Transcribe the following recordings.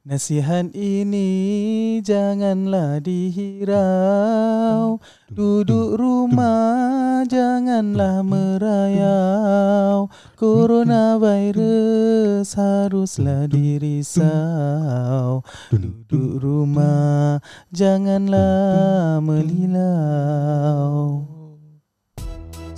Nasihat ini janganlah dihirau. Duduk rumah janganlah merayau. Coronavirus haruslah dirisau. Duduk rumah janganlah melilau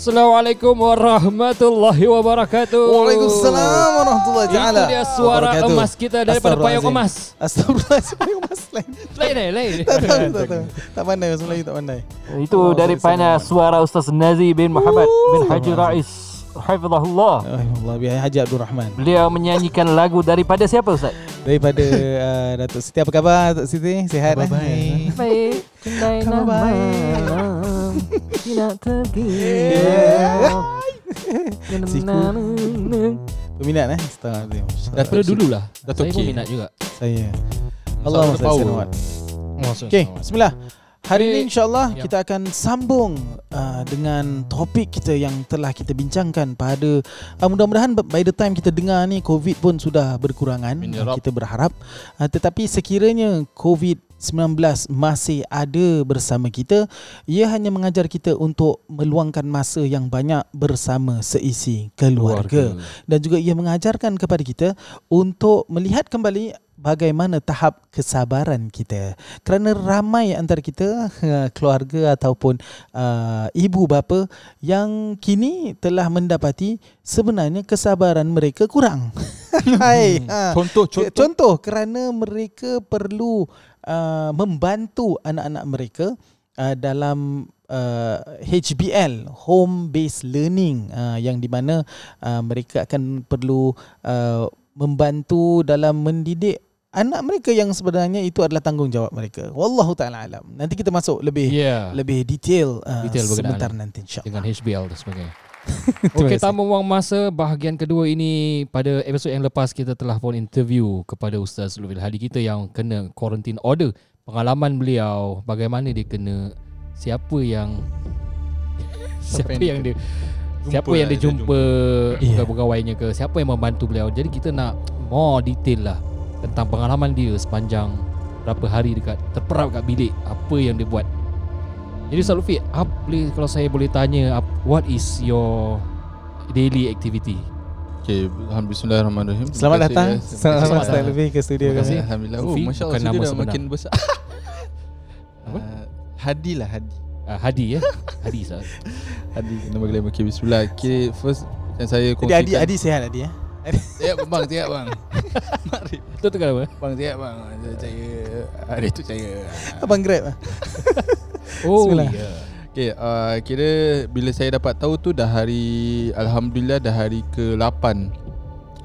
Assalamualaikum warahmatullahi wabarakatuh. Waalaikumsalam warahmatullahi taala. Itu dia suara emas kita daripada Payung Emas. Astagfirullah, payung emas lain. Lain eh, lain. Tak tahu, tak tahu. Tak pandai, Mas Melayu tak pandai. Itu Oh, daripada suara Ustaz Nazi bin Muhammad bin Haji Rais Hafizahullah. Allah biar Haji Abdul Rahman. Beliau menyanyikan lagu daripada siapa Ustaz? Daripada uh, Datuk Siti apa khabar Datuk Siti? Sihat eh? Baik, kendai Khabar baik. Tidak terkira. Peminat eh? Astagfirullah. Daripada dululah. Datuk Saya pun K. minat juga. Saya. Allah power. Masya Okay, bismillah. Hari ini insyaAllah Ya. kita akan sambung uh, dengan topik kita yang telah kita bincangkan pada uh, mudah-mudahan by the time kita dengar ni COVID pun sudah berkurangan. Kita berharap. Uh, tetapi sekiranya COVID-19 masih ada bersama kita, ia hanya mengajar kita untuk meluangkan masa yang banyak bersama seisi keluarga. dan juga ia mengajarkan kepada kita untuk melihat kembali bagaimana tahap kesabaran kita kerana ramai antara kita keluarga ataupun uh, ibu bapa yang kini telah mendapati sebenarnya kesabaran mereka kurang. Hai. ha. Contoh, Contoh. contoh. Contoh kerana mereka perlu uh, membantu anak-anak mereka uh, dalam uh, HBL home based learning uh, yang di mana uh, mereka akan perlu uh, membantu dalam mendidik anak mereka yang sebenarnya itu adalah tanggungjawab mereka. Wallahu taala alam. Nanti kita masuk lebih Ya. lebih detail, uh, Detail sebentar nanti insya-Allah. Dengan HBL dan sebagainya. Okey, tanpa buang masa, bahagian kedua ini pada episod yang lepas kita telah pun interview kepada Ustaz Lufil Hadi kita yang kena quarantine order. Pengalaman beliau, bagaimana dia kena, siapa yang siapa yang dia siapa Jumpa yang dia lah, dia jumpa Yeah. pegawai-pegawainya ke, siapa yang membantu beliau. Jadi kita nak more detail lah tentang pengalaman dia sepanjang berapa hari dekat terperap kat bilik, apa yang dia buat. Jadi Ustaz Lufi, apa boleh kalau saya boleh tanya what is your daily activity? Okay, Alhamdulillahirrahmanirrahim. Selamat Terima datang. kasih, ya. Selamat Terima datang kasih. lebih ke studio Terima kami. kasih. Alhamdulillah. Oh, Masya Allah, studio dah sebenar. makin besar. Apa? Uh, Hadi lah, Hadi. Uh, Hadi ya. Hadi Ustaz. Hadi, nama gelar okay, Bismillah. Okay, first yang saya Jadi kongsikan. Adi Adi sihat Adi ya. Siap bang, siap bang. Mari. Itu tu kenapa? Bang siap bang. Saya, hari tu saya. Abang Grab ah. Oh ya. Okay, uh, kira bila saya dapat tahu tu dah hari Alhamdulillah dah hari ke-8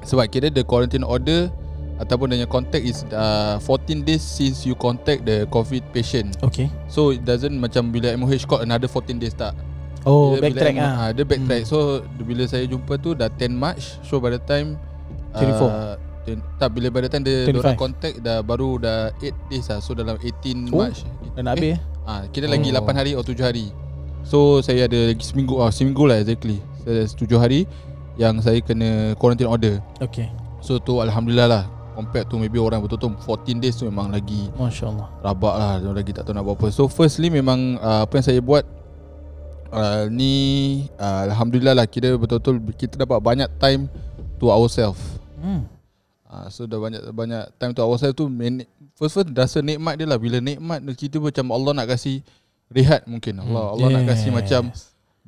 Sebab kira the quarantine order Ataupun dengan contact is uh, 14 days since you contact the COVID patient Okay. So it doesn't macam bila MOH got another 14 days tak Oh, Bila- backtrack bila, ah. ah. Dia backtrack Hmm. So bila saya jumpa tu dah 10 March So by the time 24. uh, ten- Tak bila by the time dia 25. orang contact dah baru dah 8 days lah So dalam 18 Oh, March Dah nak habis eh? Ah, kira lagi Oh. 8 hari atau 7 hari. So saya ada lagi seminggu ah seminggu lah exactly. Saya ada 7 hari yang saya kena quarantine order. Okay. So tu alhamdulillah lah. Compared to maybe orang betul-betul 14 days tu memang lagi Masya Allah. rabak lah Dia lagi tak tahu nak buat apa So firstly memang uh, Apa yang saya buat uh, Ni uh, Alhamdulillah lah Kira betul-betul Kita dapat banyak time To ourselves Hmm. Uh, So dah banyak banyak time to ourselves tu main, First first rasa nikmat dia lah. Bila nikmat tu Kita macam Allah nak kasih Rehat mungkin. Allah Allah nak kasih macam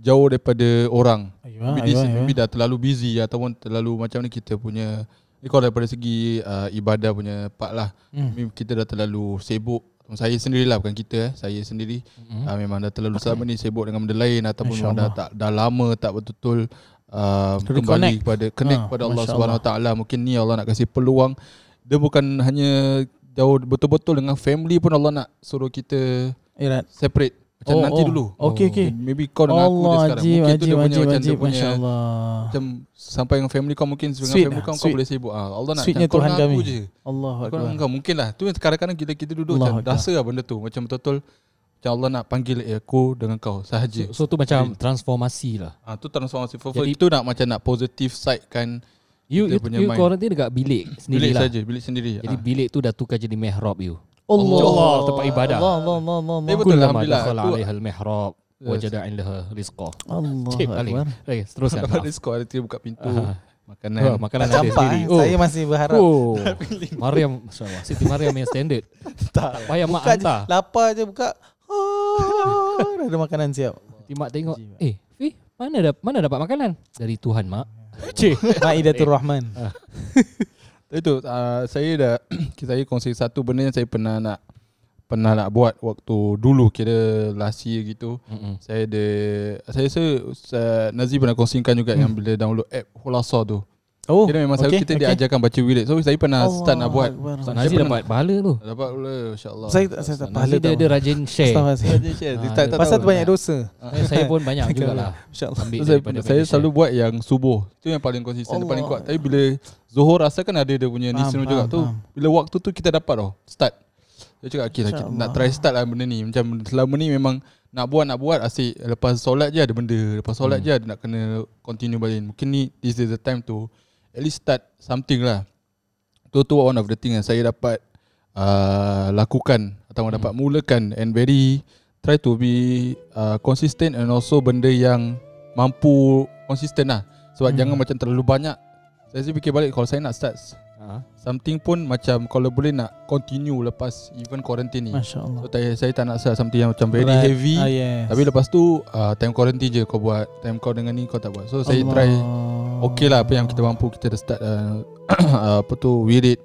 Jauh daripada orang. Ayuh, Maybe, ayuh, this, ayuh. maybe dah terlalu busy Ataupun terlalu macam ni Kita punya Ni kalau daripada segi uh, Ibadah punya part lah. Hmm. Maybe kita dah terlalu sibuk. Saya sendirilah bukan kita eh. Saya sendiri. Mm-hmm. uh, memang dah terlalu selama ni sibuk dengan benda lain ataupun memang dah tak dah lama tak betul-betul uh, Reconnect. kembali kepada connect Ha, kepada Allah Subhanahu Wa Taala mungkin ni Allah nak kasih peluang dia bukan hanya jauh betul-betul dengan family pun Allah nak suruh kita Irat. separate macam Oh, nanti oh. dulu Okey, okey. maybe kau dengan aku je Allah sekarang ajib, mungkin tu ajib, dia punya ajib, macam dia ajib. punya Masya Allah. macam sampai dengan family kau mungkin dengan Sweet family lah, kau sweet. kau boleh sibuk ah Allah nak Sweetnya kau Tuhan dengan aku kami. je Allah Kau Akbar. enggak mungkin lah Tu kadang-kadang kita kita duduk Allah macam rasa lah benda tu Macam betul-betul Macam Allah nak panggil eh, aku dengan kau sahaja. So, so tu macam transformasi lah. Ah tu transformasi for Jadi- Jadi, itu nak macam nak positive side kan You you, punya you mind. quarantine dekat bilik sendiri Bilik lah. saja, bilik sendiri. Jadi Ah. bilik tu dah tukar jadi mihrab you. Allah, tempat ibadah. Allah, Allah, Allah, Allah. Eh, betul, Alhamdulillah. dakhala Tu- 'alaiha al-mihrab Yes. wajada 'indaha rizqa. Allah paling. Akbar. Okay, teruskan. Dapat diskon ada dia buka pintu. Ah. Makanan. Oh, makanan ada sendiri. eh. Saya masih berharap Oh, Mariam, masya-Allah. Siti Mariam yang standard. tak. Payah mak hantar. lapar je buka. Dah ada makanan siap. Nanti mak tengok, eh, Fi, mana dap mana dapat makanan? Dari Tuhan, mak. Cik. Maidatul Rahman. Itu uh, saya dah saya kongsi satu benda yang saya pernah nak pernah nak buat waktu dulu kira last year gitu. Mm-mm. Saya ada saya rasa uh, Nazi pernah kongsikan juga hmm. yang bila download app Hulasa tu. Oh, Kira memang okay, kita diajarkan baca wirid. So saya pernah start nak buat. Ustaz Saya Nazi pernah- dapat pahala tu. Dapat pula insya-Allah. Saya tak saya tak Ustaz pahala dia, tau. dia rajin share. Astaghfirullah. Dia share. Dia Ah, tak, dia- tak Pasal tahu. tu banyak dosa. Eh, saya pun banyak jugalah. InsyaAllah. Saya, selalu share. buat yang subuh. Itu yang paling konsisten, Allah. Allah. paling kuat. Tapi bila Zuhur rasa kan ada dia punya nisnu faham, juga tu. Bila waktu tu kita dapat tau. Start. Dia cakap okay lah, nak try start lah benda ni. Macam selama ni memang nak buat nak buat asyik lepas solat je ada benda. Lepas solat Hmm. je ada nak kena continue balik. Mungkin ni this is the time to at least start something lah. Tu tu one of the thing yang saya dapat uh, lakukan atau Hmm. dapat mulakan and very try to be uh, consistent and also benda yang mampu konsisten lah. Sebab Hmm. jangan macam terlalu banyak. Saya sih fikir balik kalau saya nak start Ah. something pun macam kalau boleh nak continue lepas even quarantine ni. Masya Allah. So saya, saya tak nak start something yang macam very Berat. heavy. Ah, yes. Tapi lepas tu uh, time quarantine je kau buat. Time kau dengan ni kau tak buat. So saya try Okay lah apa yang kita mampu Kita dah start uh, Apa tu Wirid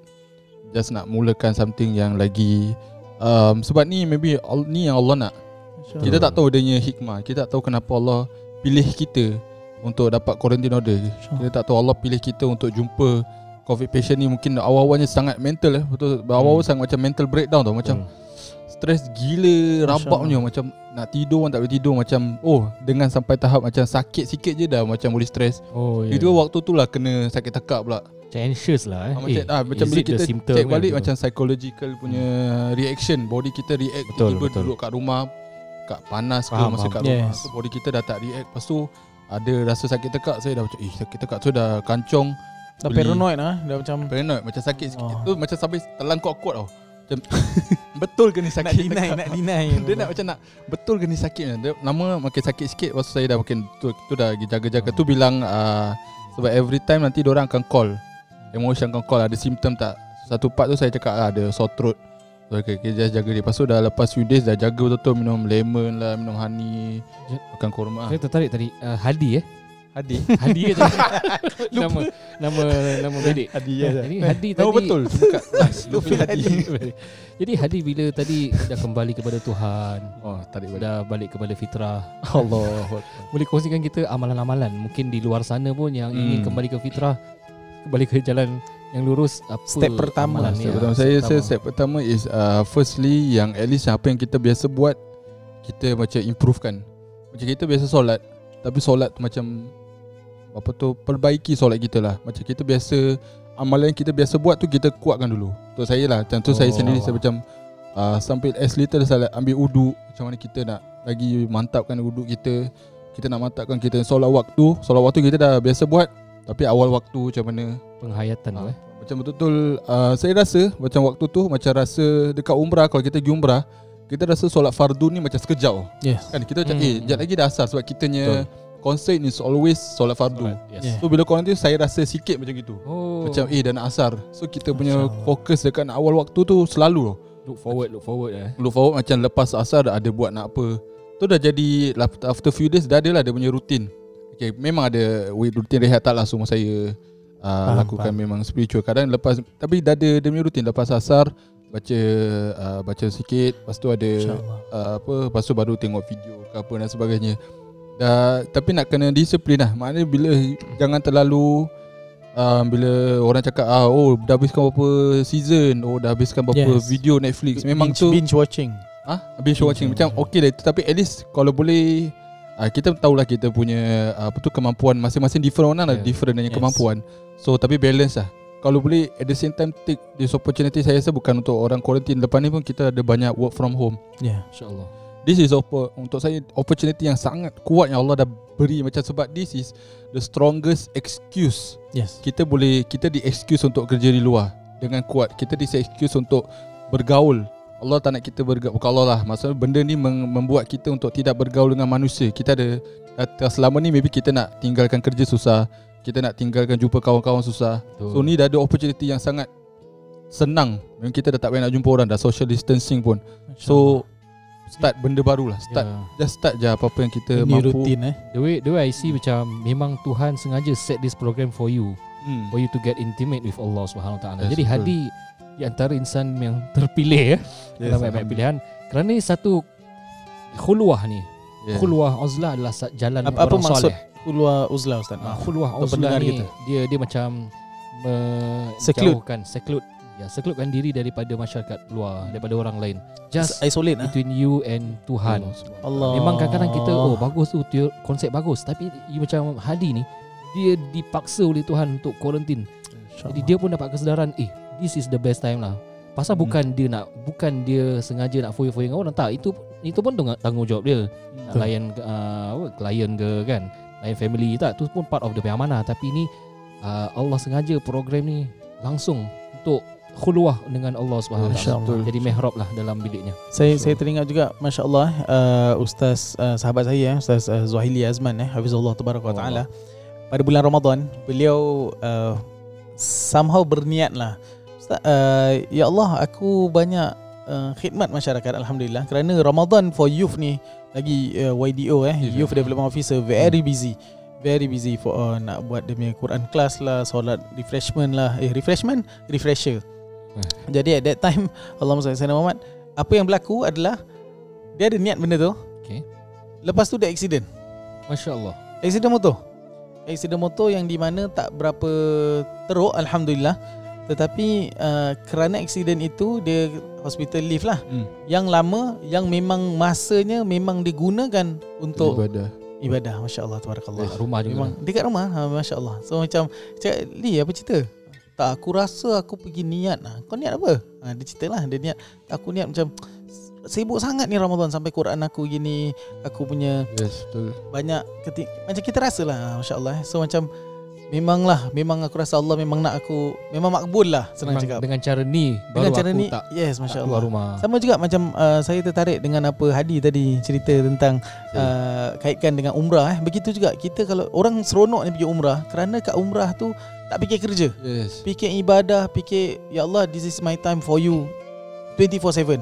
Just nak mulakan something yang lagi um, Sebab ni maybe all, Ni yang Allah nak Masya Kita Allah. tak tahu adanya hikmah Kita tak tahu kenapa Allah Pilih kita Untuk dapat quarantine order Kita tak tahu Allah pilih kita Untuk jumpa Covid patient ni Mungkin awal-awalnya sangat mental eh. Betul Awal-awal Hmm. sangat macam mental breakdown tau Macam Stres Masya gila Rabak punya Macam nak tidur pun tak boleh tidur Macam Oh dengan sampai tahap Macam sakit sikit je dah Macam boleh stres Oh, yeah. Itu waktu tu lah Kena sakit tekak pula Macam anxious lah eh. Ah, macam, eh, ah, macam bila kita check kan balik? Macam psychological punya reaction Body kita react Betul, Tiba-tiba betul. duduk kat rumah Kat panas ke Masa faham. kat rumah Yes. so, Body kita dah tak react Lepas tu Ada rasa sakit tekak Saya dah macam Eh sakit tekak So dah kancong Dah beli- paranoid lah Dah macam Paranoid Macam sakit sikit. Oh. Tu macam sampai telan kuat-kuat tau. Macam Betul ke ni Nak sakit? deny tekak? Nak deny. Dia nak macam nak Betul ke ni sakit Dia lama makin sakit sikit Lepas saya dah makin Tu, tu dah pergi jaga-jaga. Tu bilang uh, Sebab every time nanti orang akan call. Emotion akan call Ada simptom tak? Satu part tu saya cakap lah Ada sore throat. So okay, okay, just jaga dia. Lepas tu dah lepas few days Dah jaga betul-betul Minum lemon lah Minum honey Makan kurma. Saya tertarik tadi uh, Hadi eh Hadi. Hadi ke tadi. Nama Nama Nama bedek Hadi Eh, Jadi Hadi tadi Tahu betul last Lupa Hadi. Jadi Hadi bila tadi Dah kembali kepada Tuhan Oh tarik balik. Dah balik kepada fitrah. Allah Boleh kongsikan kita Amalan-amalan? Mungkin di luar sana pun Yang ingin Hmm. kembali ke fitrah Kembali ke jalan Yang lurus apa Step pertama. amalan Step ah? pertama. Saya saya step pertama is uh, Firstly Yang at least apa yang kita biasa buat Kita macam improvekan Macam kita biasa solat Tapi solat tu macam Apa tu Perbaiki solat kita lah Macam kita biasa Amalan yang kita biasa buat tu Kita kuatkan dulu Untuk saya lah Macam tu Oh. saya sendiri Saya macam uh, Sampai as little I Ambil uduk Macam mana kita nak Lagi mantapkan uduk kita Kita nak mantapkan kita Solat waktu Solat waktu kita dah biasa buat Tapi awal waktu macam mana Penghayatan tu Ah, eh Macam betul-betul uh, Saya rasa Macam waktu tu Macam rasa Dekat umrah Kalau kita pergi umrah Kita rasa solat fardu ni Macam sekejap. Yes Kan kita macam Hmm. Eh sekejap lagi dah asar Sebab kitanya Concern is always Solat fardu Solat, yes. Yeah. So bila korang tu Saya rasa sikit macam gitu Oh Macam eh dah nak asar So kita punya Allah. Fokus dekat nak awal waktu tu Selalu. Look forward Look forward eh Look forward macam lepas asar Ada buat nak apa Tu dah jadi After few days Dah ada lah dia punya rutin Okay, memang ada rutin rehat tak lah semua saya uh, Faham, lakukan faham. memang spiritual. Kadang lepas tapi dah ada dia punya rutin lepas asar baca uh, baca sikit, lepas tu ada uh, apa, lepas tu baru tengok video ke apa dan sebagainya. Dah tapi nak kena disiplin lah. Maknanya bila jangan terlalu uh, bila orang cakap ah oh dah habiskan berapa season, oh dah habiskan berapa Yes. video Netflix. Memang binge, tu Binge watching Ah, binge watching macam okey lah itu tapi at least kalau boleh ah, kita tahulah kita punya ah, apa tu kemampuan masing-masing different orang Yeah. different dengan Yes. kemampuan. So tapi balance lah. Kalau boleh at the same time take this opportunity saya rasa bukan untuk orang quarantine depan ni pun kita ada banyak work from home. Yeah InsyaAllah This is opo, untuk saya opportunity yang sangat kuat yang Allah dah beri. Macam sebab this is the strongest excuse. Yes. kita boleh kita di excuse untuk kerja di luar. Dengan kuat kita di excuse untuk bergaul. Allah tak nak kita bergaul bukan Allah lah. Maksudnya benda ni membuat kita untuk tidak bergaul dengan manusia. Kita ada selama ni maybe kita nak tinggalkan kerja susah. Kita nak tinggalkan jumpa kawan-kawan susah. Betul. so ni dah ada opportunity yang sangat senang. Memang kita dah tak payah nak jumpa orang. Dah social distancing pun. So start benda baru lah start yeah. just start je apa-apa yang kita ini mampu rutin eh. The way the way I see macam memang Tuhan sengaja set this program for you hmm. for you to get intimate with Allah Subhanahu Wa Taala. Yes, Jadi betul. Hadi di antara insan yang terpilih ya Yes, dalam banyak pilihan kerana satu khulwah ni. yeah. Khulwah uzlah adalah jalan Apa- apa orang maksud soleh. Ulwa uzlah ustaz. Ah, khulwah uzlah ni kita. dia dia macam Seclude. menjauhkan seclude ya secludekan diri daripada masyarakat luar daripada orang lain. Just isolate ah. between you and Tuhan. Allah. Memang kadang-kadang kita oh bagus tu teori, konsep bagus tapi you macam Hadi ni dia dipaksa oleh Tuhan untuk quarantine. Jadi dia pun dapat kesedaran eh this is the best time lah. Pasal Hmm. bukan dia nak bukan dia sengaja nak foya-foya dengan orang tak itu itu pun tanggung- tanggungjawab dia. Nak Betul. layan uh, klien ke kan. Layan family tak tu pun part of the amanah tapi ni uh, Allah sengaja program ni langsung untuk khulwah dengan Allah Subhanahu Wa Masya Taala. Allah. Jadi mihrab lah dalam biliknya. Saya saya teringat juga masya-Allah uh, ustaz uh, sahabat saya eh, ustaz uh, Zuhaili Azman eh hafizallah tabaraka taala. Pada bulan Ramadan beliau uh, somehow berniat lah ustaz uh, ya Allah aku banyak uh, khidmat masyarakat alhamdulillah. Kerana Ramadan for youth ni lagi uh, YDO eh Yes, youth development officer very busy. Very busy for uh, nak buat dia punya Quran class lah solat refreshment lah. Eh refreshment? Refresher jadi at that time Allahumma salli ala Muhammad apa yang berlaku adalah dia ada niat benda tu. Okay. Lepas tu dia accident. Masya-Allah. Accident motor. Accident motor yang di mana tak berapa teruk alhamdulillah. Tetapi uh, kerana accident itu dia hospital leave lah. Hmm. Yang lama yang memang masanya memang digunakan untuk ibadah ibadah. Masya-Allah tabarakallah. Dekat rumah juga. Memang dekat rumah ha, masya-Allah. So macam cakap Li apa cerita? Tak aku rasa aku pergi niat lah. Kau niat apa? Ha, dia cerita lah dia niat. Aku niat macam sibuk sangat ni Ramadan sampai Quran aku gini aku punya yes betul banyak ketik macam kita rasa lah masya-Allah. So macam memanglah memang aku rasa Allah memang nak aku memang makbul lah senang Memang cakap. Dengan cara ni Dengan baru cara aku ni tak, yes tak masya-Allah. keluar rumah. Sama juga macam uh, saya tertarik dengan apa Hadi tadi cerita tentang uh, kaitkan dengan umrah eh. Begitu juga kita kalau orang seronok ni pergi umrah kerana kat umrah tu tak fikir kerja. yes Fikir ibadah, fikir ya Allah this is my time for you 24/7.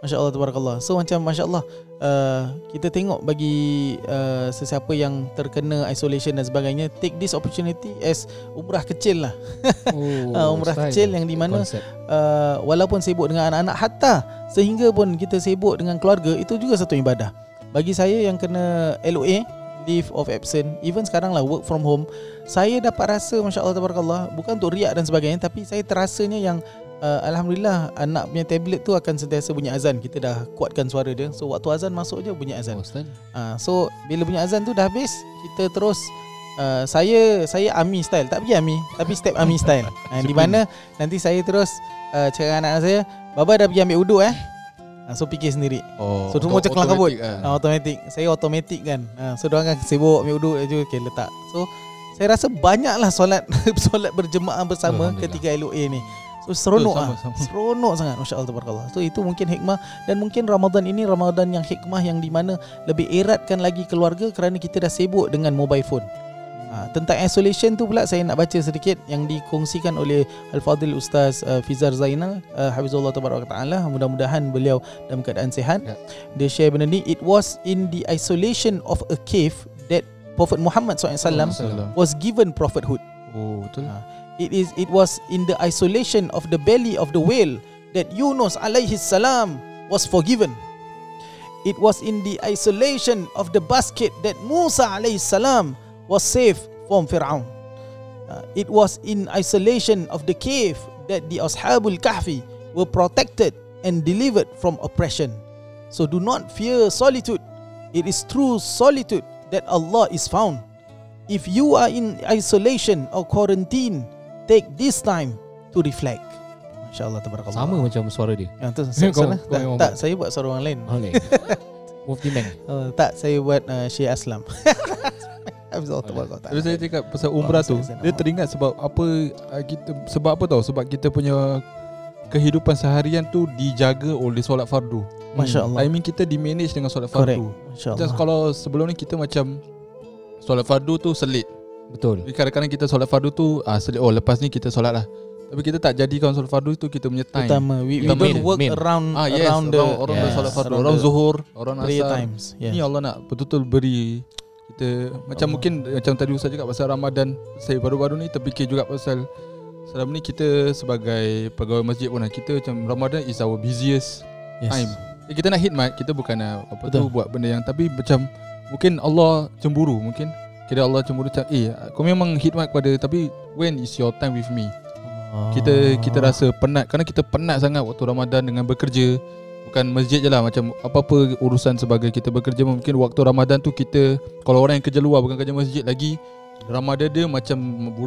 Masya-Allah tabarakallah. So macam masya-Allah uh, kita tengok bagi uh, sesiapa yang terkena isolation dan sebagainya take this opportunity as umrah kecil lah. Oh, Ah, umrah kecil yang di mana uh, walaupun sibuk dengan anak-anak hatta sehingga pun kita sibuk dengan keluarga itu juga satu ibadah. Bagi saya yang kena LOA leave of absence even sekarang lah work from home saya dapat rasa masya-Allah tabarakallah bukan untuk riak dan sebagainya tapi saya terasanya yang uh, alhamdulillah anak punya tablet tu akan sentiasa bunyi azan. Kita dah kuatkan suara dia. So waktu azan masuk je bunyi azan. Oh, uh, so bila bunyi azan tu dah habis kita terus uh, saya saya army style. Tak pergi army tapi step army style. Uh, di mana nanti saya terus uh, cakap anak saya baba dah pergi ambil uduk eh? Uh, so fikir sendiri. Oh So, semua macam kelang kabut. automatic lah. uh, automatic. Saya automatic kan. Uh, so diorang kan sibuk ambil uduk je okay, letak. So saya rasa banyaklah solat solat berjemaah bersama ketika LOA ni seronok Betul, ah. sama-sama. Seronok sangat Masya-Allah tabarakallah. So itu mungkin hikmah dan mungkin Ramadan ini Ramadan yang hikmah yang di mana lebih eratkan lagi keluarga kerana kita dah sibuk dengan mobile phone. Ha, tentang isolation tu pula saya nak baca sedikit yang dikongsikan oleh Al-Fadil Ustaz uh, Fizar Zainal uh, Hafizullah Tabaraka Ta'ala mudah-mudahan beliau dalam keadaan sihat Ya. dia share benda ni it was in the isolation of a cave that Prophet Muhammad SAW Salam. was given prophethood oh betul Ha. It is it was in the isolation of the belly of the whale that Yunus alaihi salam was forgiven it was in the isolation of the basket that Musa alaihi salam was saved from Fir'aun Uh, it was in isolation of the cave that the Ashabul Kahfi were protected and delivered from oppression. So do not fear solitude. It is through solitude that Allah is found. If you are in isolation or quarantine, take this time to reflect. Masya Allah tabarakallah. Sama macam suara dia. Yang tu Kau- sana, kau tak, tak saya buat suara orang lain. Okay. Mufti Meng. Oh, tak, saya buat uh, Syekh Aslam. Tapi saya cakap pasal umrah tu saya nak Dia teringat sebab apa uh, kita Sebab apa tau Sebab kita punya Kehidupan seharian tu Dijaga oleh solat fardu Masya Allah. Timing kita di manage dengan solat Correct. fardu Masya Macam Allah. kalau sebelum ni kita macam Solat fardu tu selit Betul. Jadi kadang-kadang kita solat fardu tu ah, selit Oh lepas ni kita solat lah Tapi kita tak jadikan solat fardu tu Kita punya time Utama. We, we Utama. don't Main, work main. around Ah yes, around the orang, orang yes, dah solat fardu around Orang the zuhur Orang prayer asar times. Ni Yeah. Allah nak betul-betul beri kita macam Allah. mungkin macam tadi Ustaz cakap pasal Ramadan saya baru-baru ni terfikir juga pasal selama ni kita sebagai pegawai masjid pun lah, kita macam Ramadan is our busiest Yes. time. Eh, kita nak khidmat kita bukan nak apa Betul. tu buat benda yang tapi macam mungkin Allah cemburu mungkin kira Allah cemburu macam eh kau memang khidmat kepada tapi when is your time with me? Kita kita Ah. rasa penat. Kerana kita penat sangat waktu Ramadan dengan bekerja bukan masjid je lah macam apa-apa urusan sebagai kita bekerja mungkin waktu Ramadan tu kita kalau orang yang kerja luar bukan kerja masjid lagi Ramadan dia macam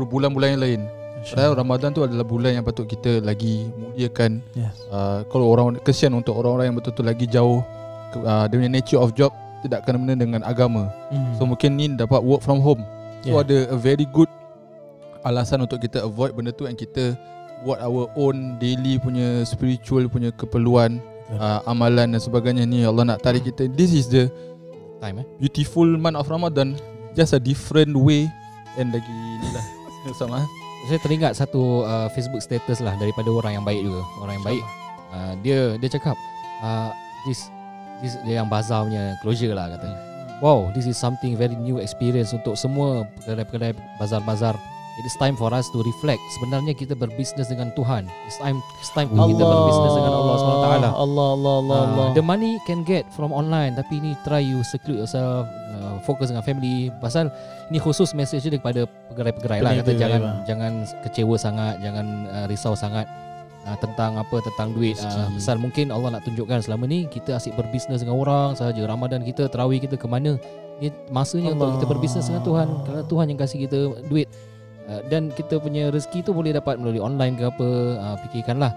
bulan-bulan yang lain. Padahal Ramadan tu adalah bulan yang patut kita lagi muliakan. Yes. uh, kalau orang kesian untuk orang-orang yang betul-betul lagi jauh uh, dia punya nature of job tidak kena-mena dengan agama Mm. so mungkin ni dapat work from home so Yeah. ada a very good alasan untuk kita avoid benda tu and kita buat our own daily punya spiritual punya keperluan Betul. uh, amalan dan sebagainya ni Allah nak tarik kita this is the Time eh. beautiful month of Ramadan just a different way and lagi ni lah sama Saya teringat satu uh, Facebook status lah daripada orang yang baik juga. Orang yang baik. Uh, dia dia cakap uh, this this dia yang bazar punya closure lah katanya. Wow, this is something very new experience untuk semua kedai-kedai bazar-bazar. It is time for us to reflect. Sebenarnya kita berbisnes dengan Tuhan. It's time it's time for kita berbisnes dengan Allah SWT. Allah Allah Allah Allah. Uh, Allah. the money can get from online tapi ni try you seclude yourself uh, fokus dengan family pasal ni khusus message dia kepada pegerai-pegerai lah kata jangan ya. jangan kecewa sangat jangan uh, risau sangat uh, tentang apa tentang duit uh, Rezeki. pasal mungkin Allah nak tunjukkan selama ni kita asyik berbisnes dengan orang sahaja Ramadan kita tarawih kita ke mana ni masanya untuk kita Allah. berbisnes dengan Tuhan kerana Tuhan yang kasih kita duit uh, dan kita punya rezeki tu boleh dapat melalui online ke apa uh, fikirkanlah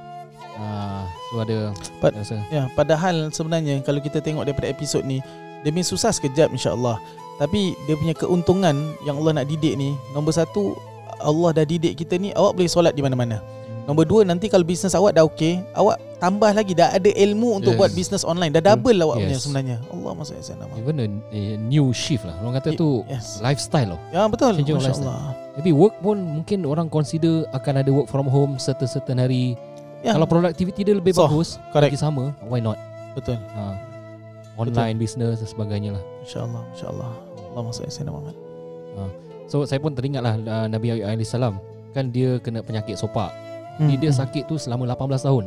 uh, so ada But- rasa Ya, padahal sebenarnya kalau kita tengok daripada episod ni, punya susah sekejap insya-Allah. Tapi dia punya keuntungan yang Allah nak didik ni, nombor satu Allah dah didik kita ni awak boleh solat di mana-mana. Nombor dua nanti kalau bisnes awak dah okey, awak tambah lagi dah ada ilmu untuk Yes. buat bisnes online. Dah double lah awak punya Yes. sebenarnya. Allah masya Allah. Even a, a new shift lah Orang kata tu yes. Lifestyle loh Ya betul. Change of Masya-Allah. Tapi work pun Mungkin orang consider Akan ada work from home Certain-certain hari Ya, Kalau productivity dia lebih So, bagus correct. Lagi sama Why not betul. ha. Online business dan sebagainya lah Masya-Allah, masya-Allah. Allah masya Allah Muhammad. So saya pun teringat lah uh, Nabi Ayub AS Kan dia kena penyakit sopak Hmm, dia sakit tu selama 18 tahun.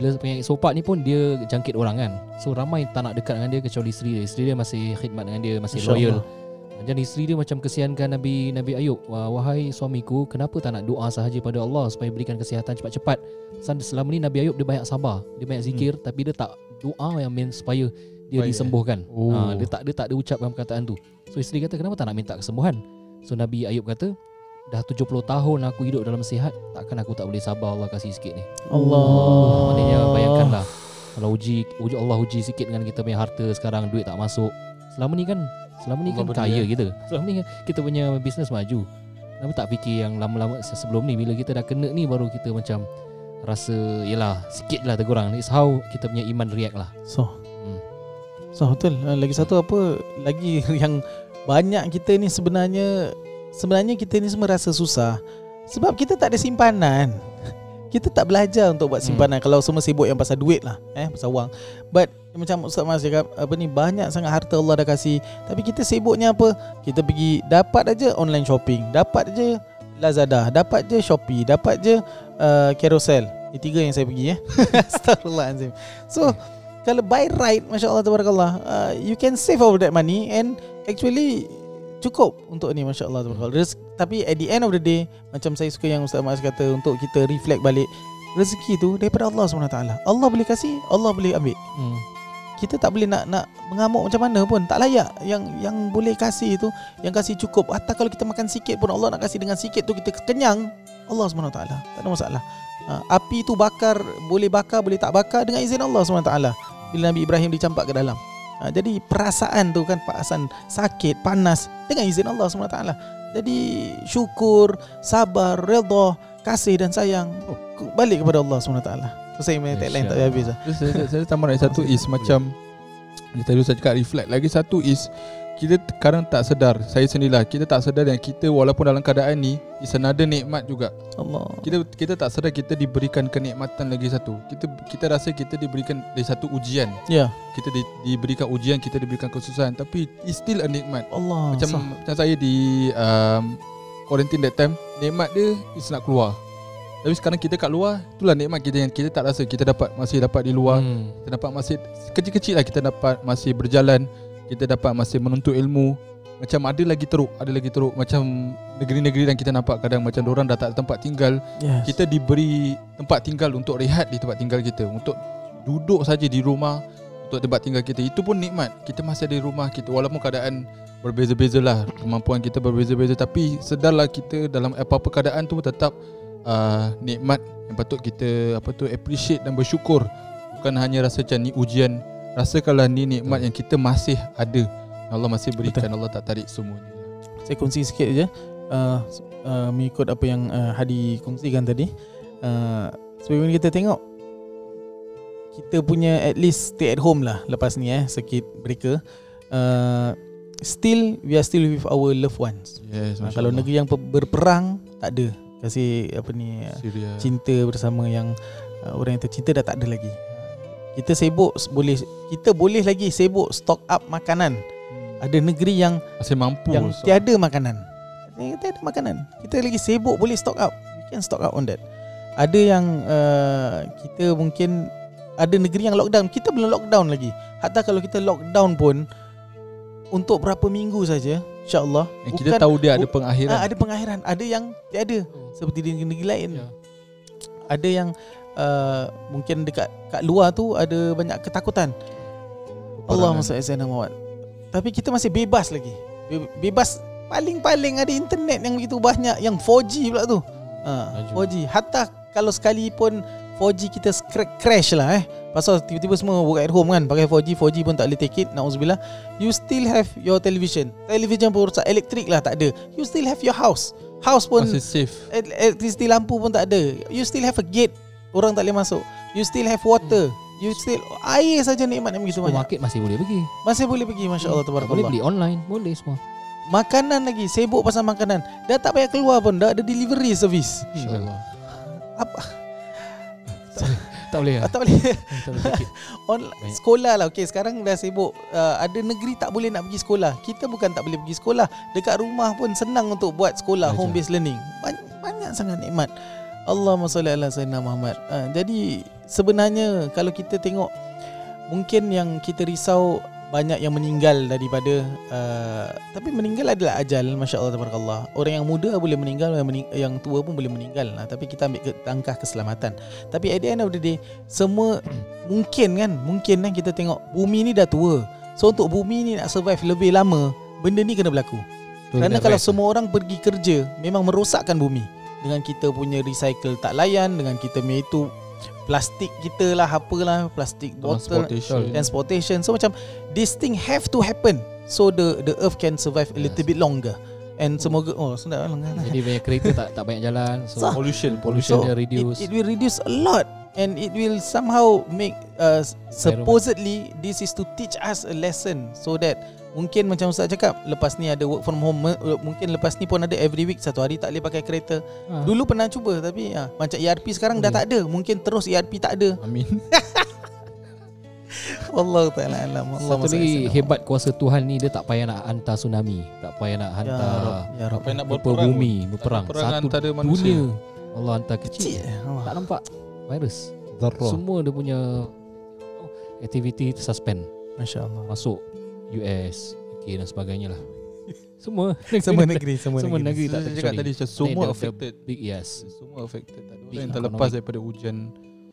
Bila penyakit sopak ni pun Dia jangkit orang kan. So ramai tak nak dekat dengan dia Kecuali isteri dia. Isteri dia masih khidmat dengan dia Masih Masya loyal. Allah. Dan isteri dia macam kesiankan Nabi Nabi Ayub. Wah, Wahai suamiku Kenapa tak nak doa sahaja pada Allah Supaya berikan kesihatan cepat-cepat? Selama ni Nabi Ayub dia banyak sabar Dia banyak zikir hmm. Tapi dia tak doa yang main Supaya dia Baik, eh? disembuhkan. Oh. ha, Dia tak dia tak ada ucapkan perkataan tu. So isteri kata kenapa tak nak minta kesembuhan? So Nabi Ayub kata Dah 70 tahun aku hidup dalam sihat Takkan aku tak boleh sabar Allah kasih sikit ni Allah. Maknanya bayangkanlah Kalau uji, uji Allah uji sikit dengan kita punya harta Sekarang duit tak masuk Selama ni kan Selama ni Allah kan kaya eh. kita Selama ni kan kita punya bisnes maju Kenapa tak fikir yang lama-lama se- sebelum ni Bila kita dah kena ni baru kita macam Rasa Yelah sikit lah tegurang It's how kita punya iman react lah So. Hmm. So betul. Ah, Lagi satu apa? Lagi yang banyak kita ni sebenarnya sebenarnya kita ni semua rasa susah sebab kita tak ada simpanan. Kita tak belajar untuk buat Hmm. simpanan kalau semua sibuk yang pasal duit lah, eh pasal wang. But macam Ustaz Mas cakap apa ni banyak sangat harta Allah dah kasih tapi kita sibuknya apa? Kita pergi dapat aja online shopping, dapat aja Lazada, dapat je Shopee, dapat je uh, Carousel. Ini tiga yang saya pergi eh. Astagfirullahalazim. So kalau by right Masya Allah Tabarakallah uh, You can save all that money And actually Cukup untuk ni Masya Allah Tabarakallah Tapi at the end of the day Macam saya suka yang Ustaz Mas kata Untuk kita reflect balik Rezeki tu daripada Allah SWT Allah boleh kasih Allah boleh ambil. Hmm. kita tak boleh nak nak mengamuk macam mana pun tak layak. Yang yang boleh kasih itu yang kasih cukup hatta kalau kita makan sikit pun Allah nak kasih dengan sikit tu kita kenyang Allah SWT tak ada masalah. Ha, api tu bakar boleh bakar boleh tak bakar dengan izin Allah SWT bila Nabi Ibrahim dicampak ke dalam Ha, jadi perasaan tu kan perasaan sakit, panas dengan izin Allah SWT. Jadi syukur, sabar, redha, kasih dan sayang oh, balik kepada Allah SWT. Tu saya punya tagline tak habis lah. Saya, saya, saya tambah lagi satu is macam Dia tadi saya cakap reflect Lagi satu is Kita sekarang tak sedar Saya sendirilah Kita tak sedar yang kita Walaupun dalam keadaan ni Is another nikmat juga Allah. kita kita tak sedar kita diberikan kenikmatan lagi satu. Kita kita rasa kita diberikan lagi satu ujian. Ya. Kita di, diberikan ujian, kita diberikan kesusahan tapi it's still a nikmat. Allah. Macam sah. macam saya di um, quarantine that time, nikmat dia is nak keluar. Tapi sekarang kita kat luar, itulah nikmat kita yang kita tak rasa kita dapat masih dapat di luar. Hmm. Kita dapat masih kecil-kecil lah kita dapat masih berjalan. Kita dapat masih menuntut ilmu. Macam ada lagi teruk, ada lagi teruk. Macam negeri-negeri yang kita nampak kadang macam orang dah tak ada tempat tinggal. Yes. Kita diberi tempat tinggal untuk rehat di tempat tinggal kita, untuk duduk saja di rumah untuk tempat tinggal kita. Itu pun nikmat. Kita masih ada di rumah kita walaupun keadaan berbeza-beza lah kemampuan kita berbeza-beza tapi sedarlah kita dalam apa-apa keadaan tu tetap uh, nikmat yang patut kita apa tu appreciate dan bersyukur bukan hanya rasa macam ni ujian rasakanlah ni nikmat yang kita masih ada Allah masih berikan Betul. Allah tak tarik semuanya. Saya kongsi sikit je uh, uh, Mengikut apa yang uh, Hadi kongsikan tadi. Uh, Sebagaimana kita tengok Kita punya at least stay at home lah Lepas ni eh Sakit breaker. Uh, Still We are still with our loved ones. Yes uh, Kalau Allah. negeri yang pe- berperang Tak ada. Kasih apa ni Syria. Cinta bersama yang uh, Orang yang tercinta dah tak ada lagi kita sibuk boleh kita boleh lagi sibuk stock up makanan. Ada negeri yang masih mampu yang so. tiada makanan. Yang tiada makanan. Kita lagi sibuk boleh stock up. We can stock up on that. Ada yang uh, kita mungkin ada negeri yang lockdown. Kita belum lockdown lagi. Hatta kalau kita lockdown pun untuk berapa minggu saja, insya-Allah. yang kita tahu dia ada pengakhiran Ah, ada pengakhiran. Ada yang tiada seperti di negeri-negeri lain. Ya. Ada yang uh, mungkin dekat kat luar tu ada banyak ketakutan. Allah. Muhammad Muhammad. Tapi kita masih bebas lagi. Be- bebas paling-paling ada internet yang begitu banyak yang 4G pula tu. Ha, Laju. 4G. Hatta kalau sekali pun 4G kita crash lah eh. Pasal tiba-tiba semua work at home kan Pakai 4G 4G pun tak boleh take it Na'udzubillah You still have your television Television pun rosak Elektrik lah tak ada You still have your house House pun masih safe El- Electricity lampu pun tak ada You still have a gate Orang tak boleh masuk. You still have water. You still Air saja nikmat yang begitu banyak. Supermarket masih boleh pergi. Masih boleh pergi Masya Allah Boleh beli online. Boleh semua. Makanan lagi Sibuk pasal makanan. Dah tak payah keluar pun Dah ada delivery service. Insyaallah. Apa? Tak boleh lah. Tak boleh. Tak boleh take it. On, Banyak. sekolah lah. Okay sekarang dah sibuk. Uh, Ada negeri tak boleh nak pergi sekolah? Kita bukan tak boleh pergi sekolah. Dekat rumah pun senang untuk buat sekolah Belajar. Home based learning. Banyak, banyak sangat nikmat Allahumma salli ala sayyidina Muhammad. Uh, Jadi sebenarnya Kalau kita tengok Mungkin yang kita risau Banyak yang meninggal daripada uh, Tapi meninggal adalah ajal Masya Allah tabarakallah. Orang yang muda boleh meninggal Yang, mening- yang tua pun boleh meninggal. Lah. Tapi kita ambil ke- langkah keselamatan. Tapi at the end of the day Semua Mungkin kan Mungkin kan kita tengok Bumi ni dah tua. So untuk bumi ni nak survive lebih lama Benda ni kena berlaku. Kerana kalau semua orang pergi kerja Memang merosakkan bumi Dengan kita punya recycle tak layan Dengan kita punya itu Plastik kita lah Apalah Plastik botol transportation. Transportation. So macam This thing have to happen So the the earth can survive a little Yes. bit longer. And semoga Oh sudah lah Jadi banyak kereta tak tak banyak jalan So Sah. pollution pollution. So, dia reduce. It, it will reduce a lot and it will somehow make uh, supposedly this is to teach us a lesson so that mungkin macam Ustaz cakap lepas ni ada work from home me- mungkin lepas ni pun ada every week satu hari tak boleh pakai kereta. Ha. dulu pernah cuba tapi ha, macam ERP sekarang dah Boleh. tak ada. Mungkin terus ERP tak ada. Amin. Allah taala alam. Allah Satu lagi hebat kuasa Tuhan ni Dia tak payah nak hantar tsunami. Tak payah nak ya hantar Rab ya Rab apa yang nak berperang. bumi. Berperang. Tak Satu antara manusia. dunia Allah hantar kecil. Kecil Allah. Tak nampak. Virus. Zarrah. Semua dia punya Aktiviti suspend Masya Allah. Masuk US UK dan sebagainya lah. Semua semua negeri semua, Semua negeri. negeri tak Saya cakap terkecuali tadi macam semua the- the affected. Big yes. Semua affected. Tak ada orang yang economic. terlepas daripada hujan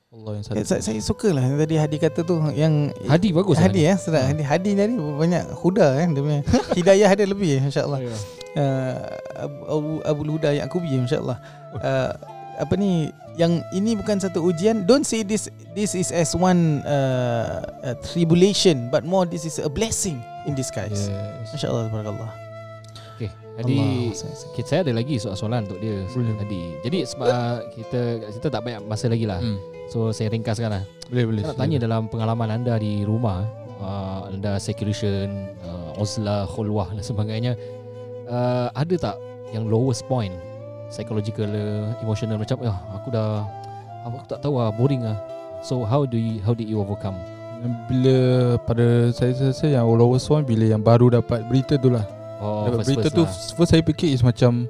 Allah yang Eh, satu saya, saya suka lah. Yang tadi Hadi kata tu yang Hadi bagus Hadi lah ya sedap Hadi Hadi ni banyak huda kan dia punya hidayah ada lebih insya-Allah Ya. uh, Abu, Abu, Abu Huda Yaqubi insyaAllah uh, apa ni yang ini bukan satu ujian don't see this this is as one uh, uh, tribulation but more this is a blessing in disguise Yes. masyaallah tabarakallah jadi saya- saya- kita saya ada lagi soalan-soalan untuk dia Boleh. tadi. Jadi sebab uh, kita kita tak banyak masa lagi lah. Hmm. So saya ringkaskan lah. Boleh boleh. Saya nak tanya dalam pengalaman anda di rumah, uh, anda seclusion, uh, uzlah, khulwah dan sebagainya. Uh, ada tak yang lowest point psychological, uh, emotional macam ya aku dah aku tak tahu lah boring lah. So how do you how did you overcome? Bila pada saya rasa yang lowest one bila yang baru dapat berita tu lah. Oh, dapat first berita first tu lah. first saya fikir is macam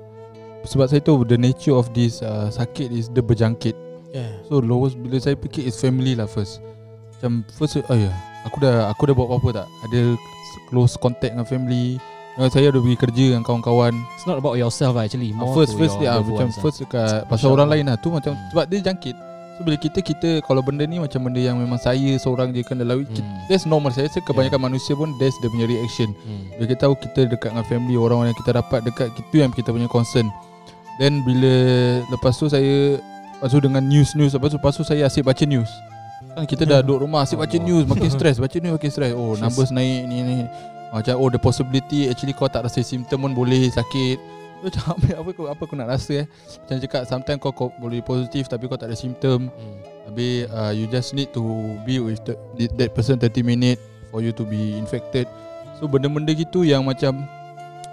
sebab saya tahu the nature of this uh, sakit is dia berjangkit. yeah So lowest bila saya fikir is family lah first. Macam first oh ya, aku dah aku dah buat apa-apa tak? Ada close contact dengan family. Dengan saya ada pergi kerja dengan kawan-kawan. It's not about yourself lah actually. Ah, More first to first your dia ah, loved macam lah. first dekat pasal Insya orang lain lah tu macam Hmm. sebab dia jangkit. So bila kita kita kalau benda ni macam benda yang memang saya seorang je kena lalui. Hmm. Hmm. That's normal saya rasa kebanyakan manusia pun that's dia punya reaction. Hmm. Bila kita tahu kita dekat dengan family orang yang kita dapat dekat itu yang kita punya concern. Then bila lepas tu saya lepas tu dengan news-news lepas tu lepas tu saya asyik baca news. Kan kita dah duduk rumah asyik baca news makin stres, baca news makin stres. Oh, numbers naik ni ni. Macam oh the possibility actually kau tak rasa simptom pun boleh sakit. Tu Macam apa apa aku apa aku nak rasa eh. Macam cakap sometimes kau, kau boleh positif tapi kau tak ada simptom. Hmm. Habis uh, you just need to be with the, that person 30 minute for you to be infected. So benda-benda gitu yang macam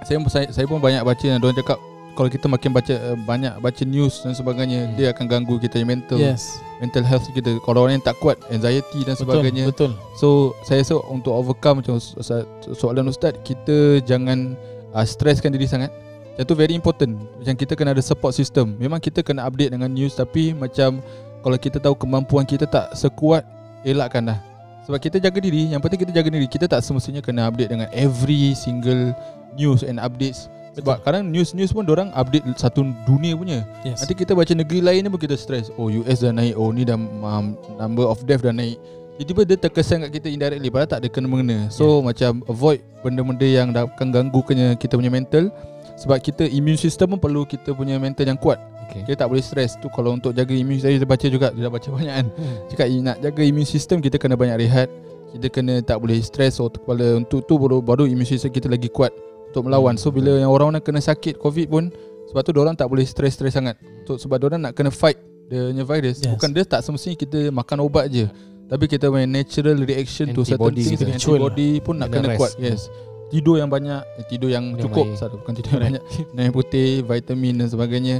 saya saya, saya pun banyak baca dan orang cakap kalau kita makin baca uh, banyak baca news dan sebagainya Hmm. dia akan ganggu kita mental yes mental health kita. Kalau orang yang tak kuat anxiety dan betul sebagainya. betul So saya rasa untuk overcome macam so- so- soalan ustaz kita jangan uh, stresskan diri sangat. Yang tu very important. Macam kita kena ada support system. Memang kita kena update dengan news tapi macam kalau kita tahu kemampuan kita tak sekuat elakkan dah. Sebab kita jaga diri, yang penting kita jaga diri. Kita tak semestinya kena update dengan every single news and updates. Sebab kadang news-news pun orang update satu dunia punya. yes Nanti kita baca negeri lain ni pun kita stres. Oh US dah naik, oh ni dah um, number of death dah naik. Tiba-tiba dia terkesan kat kita indirectly padahal tak ada kena mengena. So yeah. macam avoid benda-benda yang akan ganggu kena kita punya mental. Sebab kita immune system pun perlu kita punya mental yang kuat. Okay. Kita tak boleh stres tu kalau untuk jaga immune saya dah baca juga, dah baca banyak kan. Hmm. Cakap nak jaga immune system kita kena banyak rehat. Kita kena tak boleh stres otak kepala untuk tu baru baru immune system kita lagi kuat untuk melawan. So bila yang orang nak kena sakit COVID pun sebab tu orang tak boleh stres-stres sangat. Untuk sebab orang nak kena fight the virus. Yes. Bukan dia tak semestinya kita makan ubat je. Tapi kita punya natural reaction to certain Antibody things kita. Antibody pun nak Kena rest. kuat. Yes. Tidur yang banyak, eh, tidur yang Minum cukup, air. satu bukan tidur yang banyak. Minum putih, vitamin dan sebagainya.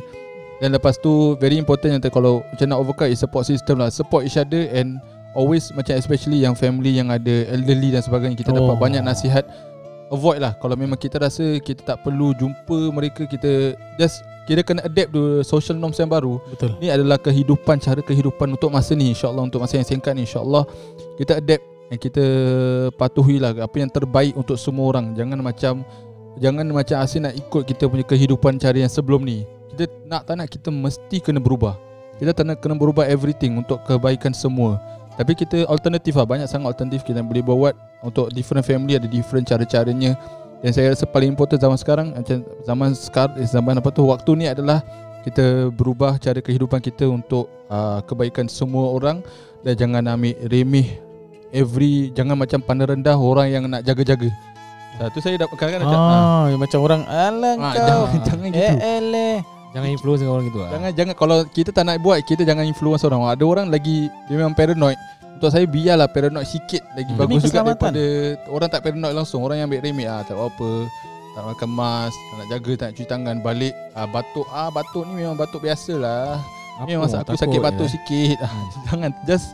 Dan lepas tu very important yang kalau macam nak overcome is support system lah. Support each other and always macam especially yang family yang ada elderly dan sebagainya kita oh. dapat banyak nasihat. Avoid lah kalau memang kita rasa kita tak perlu jumpa mereka kita just kita kena adapt to social norms yang baru. betul Ni adalah kehidupan cara kehidupan untuk masa ni insyaallah untuk masa yang singkat ni insyaallah kita adapt dan kita patuhilah apa yang terbaik untuk semua orang. Jangan macam jangan macam asyik nak ikut kita punya kehidupan cara yang sebelum ni. Kita nak tak nak kita mesti kena berubah. Kita tak nak kena berubah everything untuk kebaikan semua. Tapi kita alternatif lah. Banyak sangat alternatif kita boleh buat Untuk different family ada different cara-caranya. Dan saya rasa paling important zaman sekarang Macam zaman sekarang Zaman apa tu Waktu ni adalah Kita berubah cara kehidupan kita Untuk uh, kebaikan semua orang. Dan jangan ambil remeh Every Jangan macam pandang rendah Orang yang nak jaga-jaga. Uh, Tu saya dapat kadang-kadang macam ah, ah, yang macam orang alah ah, kau. jangan, jangan gitu. eh Jangan influence dengan orang gitu lah. Jangan jangan kalau kita tak nak buat kita jangan influence orang. Ada orang lagi dia memang paranoid. Untuk saya biarlah paranoid sikit lagi Hmm. bagus juga daripada orang tak paranoid langsung. Orang yang ambil remeh ah tak apa. Tak makan mask, tak nak jaga, tak nak cuci tangan, balik ah batuk ah batuk ni memang batuk biasalah. Apa? Ni memang aku Takut sakit batuk je. sikit. Ah, Hmm. jangan just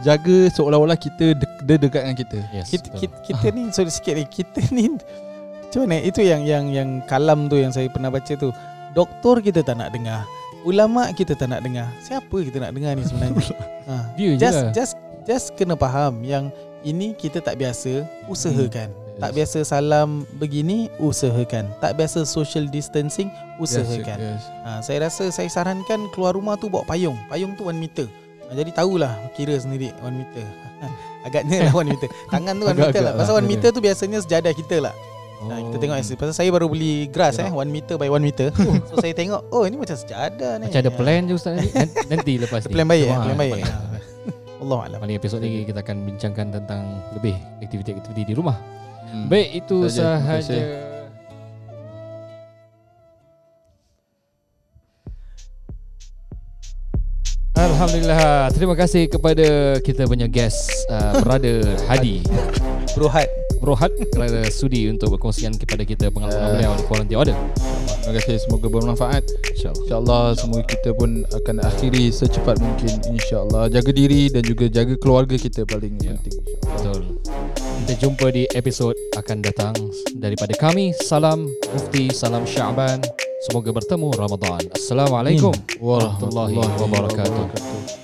jaga seolah-olah kita de- dia dekat dengan kita. Yes, kita, betul. kita, kita ni sorry sikit ni kita ni macam mana itu yang yang yang kalam tu yang saya pernah baca tu doktor kita tak nak dengar ulama kita tak nak dengar. Siapa kita nak dengar ni sebenarnya? Ha. Dia je just lah. just just kena faham yang ini kita tak biasa usahakan. Hmm. tak biasa salam begini usahakan. Tak biasa social distancing Yes, usahakan. Yes. ha, saya rasa saya sarankan keluar rumah tu bawa payung. Payung tu 1 meter. Ha, jadi tahulah kira sendiri 1 meter. Agaknya lah 1 meter. Tangan tu 1 meter Agak-agak lah pasal lah. 1 meter tu biasanya sejadah kita lah Oh. Ha, kita tengok pasal saya baru beli grass eh 1 meter by 1 meter. so saya tengok oh ini macam sejadah ni. Macam ada plan je Ustaz nanti, Nan- nanti lepas ni. plan baik eh, plan baik. paling- Ha. Allah alam. Paling episod ni kita akan bincangkan tentang lebih aktiviti-aktiviti di rumah. Hmm. Baik itu sahaja. kasih. Alhamdulillah. Terima kasih kepada kita punya guest uh, brother Hadi. Bro Hat. Bro Had kerana sudi untuk berkongsian kepada kita pengalaman Uh, beliau di Quarantine Order. Terima kasih semoga bermanfaat. InsyaAllah. InsyaAllah semua kita pun akan akhiri secepat mungkin InsyaAllah Jaga diri dan juga jaga keluarga kita paling Ya. penting. Betul. Kita jumpa di episod akan datang daripada kami. Salam Mufti, salam Syaban. Semoga bertemu Ramadan. Assalamualaikum warahmatullahi wabarakatuh.